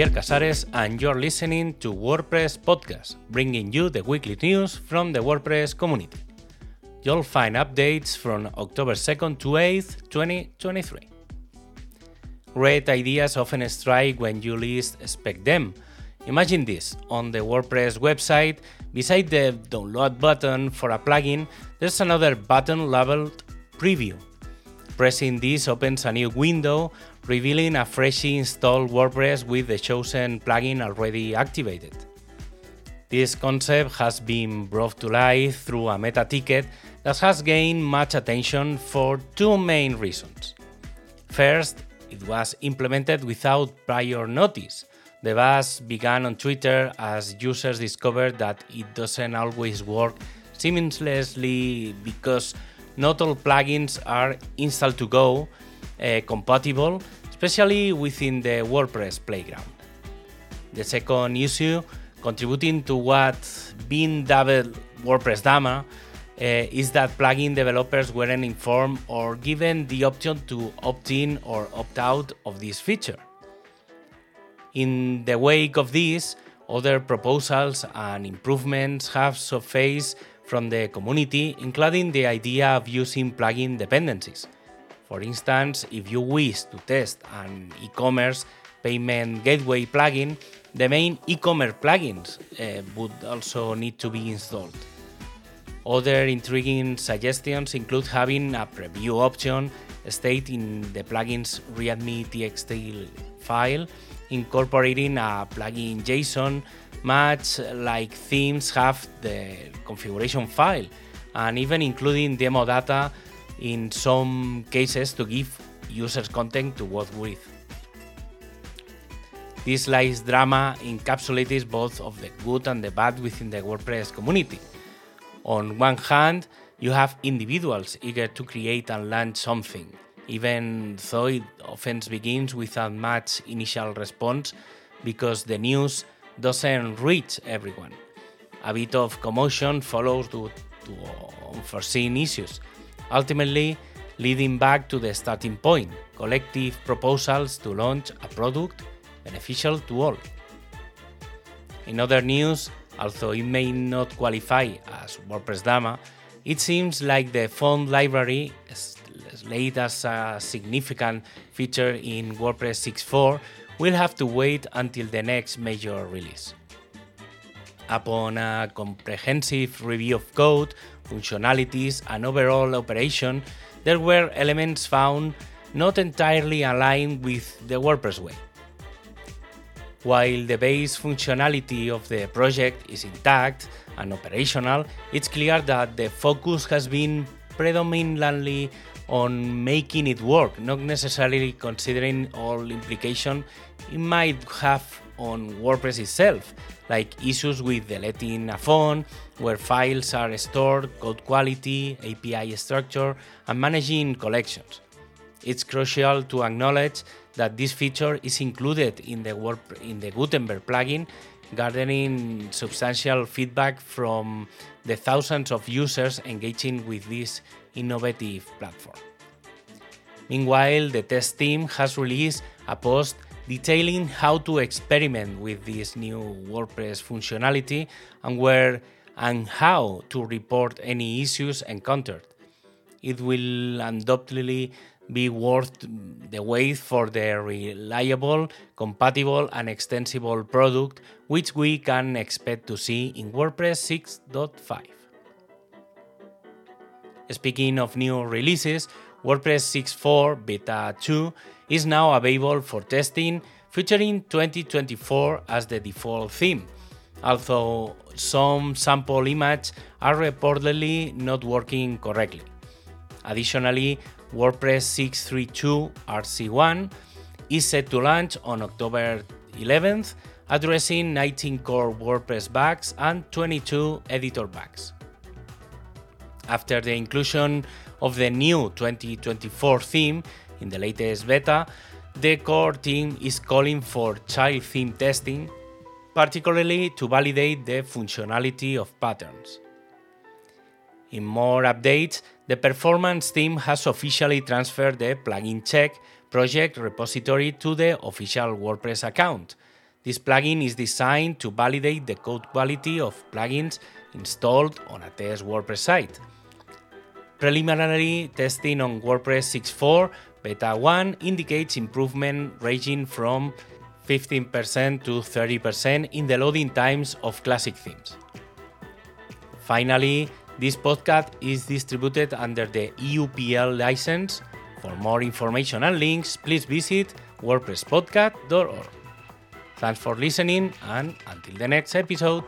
Javier Casares, and you're listening to WordPress Podcast, bringing you the weekly news from the WordPress community. You'll find updates from October 2nd to 8th, 2023. Great ideas often strike when you least expect them. Imagine this on the WordPress website, beside the download button for a plugin, there's another button labeled Preview. Pressing this opens a new window, revealing a freshly installed WordPress with the chosen plugin already activated. This concept has been brought to life through a meta ticket that has gained much attention for two main reasons. First, it was implemented without prior notice. The buzz began on Twitter as users discovered that it doesn't always work seamlessly because not all plugins are install to go uh, compatible, especially within the WordPress playground. The second issue, contributing to what being dubbed WordPress Drama, uh, is that plugin developers weren't informed or given the option to opt in or opt out of this feature. In the wake of this, other proposals and improvements have surfaced from the community, including the idea of using plugin dependencies. For instance, if you wish to test an e commerce payment gateway plugin, the main e commerce plugins uh, would also need to be installed. Other intriguing suggestions include having a preview option state in the plugin's readme txt file, incorporating a plugin JSON, much like themes have the configuration file, and even including demo data in some cases to give users content to work with. This lies drama encapsulates both of the good and the bad within the WordPress community. On one hand, you have individuals eager to create and launch something, even though it often begins without much initial response because the news doesn't reach everyone. A bit of commotion follows due to unforeseen issues, ultimately leading back to the starting point collective proposals to launch a product beneficial to all. In other news, Although it may not qualify as WordPress Drama, it seems like the font library, slated as a significant feature in WordPress 6.4, will have to wait until the next major release. Upon a comprehensive review of code, functionalities, and overall operation, there were elements found not entirely aligned with the WordPress way. While the base functionality of the project is intact and operational, it's clear that the focus has been predominantly on making it work, not necessarily considering all implications it might have on WordPress itself, like issues with deleting a font, where files are stored, code quality, API structure, and managing collections. It's crucial to acknowledge that this feature is included in the, Word, in the Gutenberg plugin, garnering substantial feedback from the thousands of users engaging with this innovative platform. Meanwhile, the test team has released a post detailing how to experiment with this new WordPress functionality and where and how to report any issues encountered. It will undoubtedly be worth the wait for the reliable, compatible, and extensible product which we can expect to see in WordPress 6.5. Speaking of new releases, WordPress 6.4 Beta 2 is now available for testing, featuring 2024 as the default theme, although some sample images are reportedly not working correctly. Additionally, WordPress 6.3.2 RC1 is set to launch on October 11th, addressing 19 core WordPress bugs and 22 editor bugs. After the inclusion of the new 2024 theme in the latest beta, the core team is calling for child theme testing, particularly to validate the functionality of patterns. In more updates, the performance team has officially transferred the plugin check project repository to the official WordPress account. This plugin is designed to validate the code quality of plugins installed on a test WordPress site. Preliminary testing on WordPress 6.4 Beta 1 indicates improvement ranging from 15% to 30% in the loading times of classic themes. Finally, this podcast is distributed under the EUPL license. For more information and links, please visit wordpresspodcast.org. Thanks for listening, and until the next episode.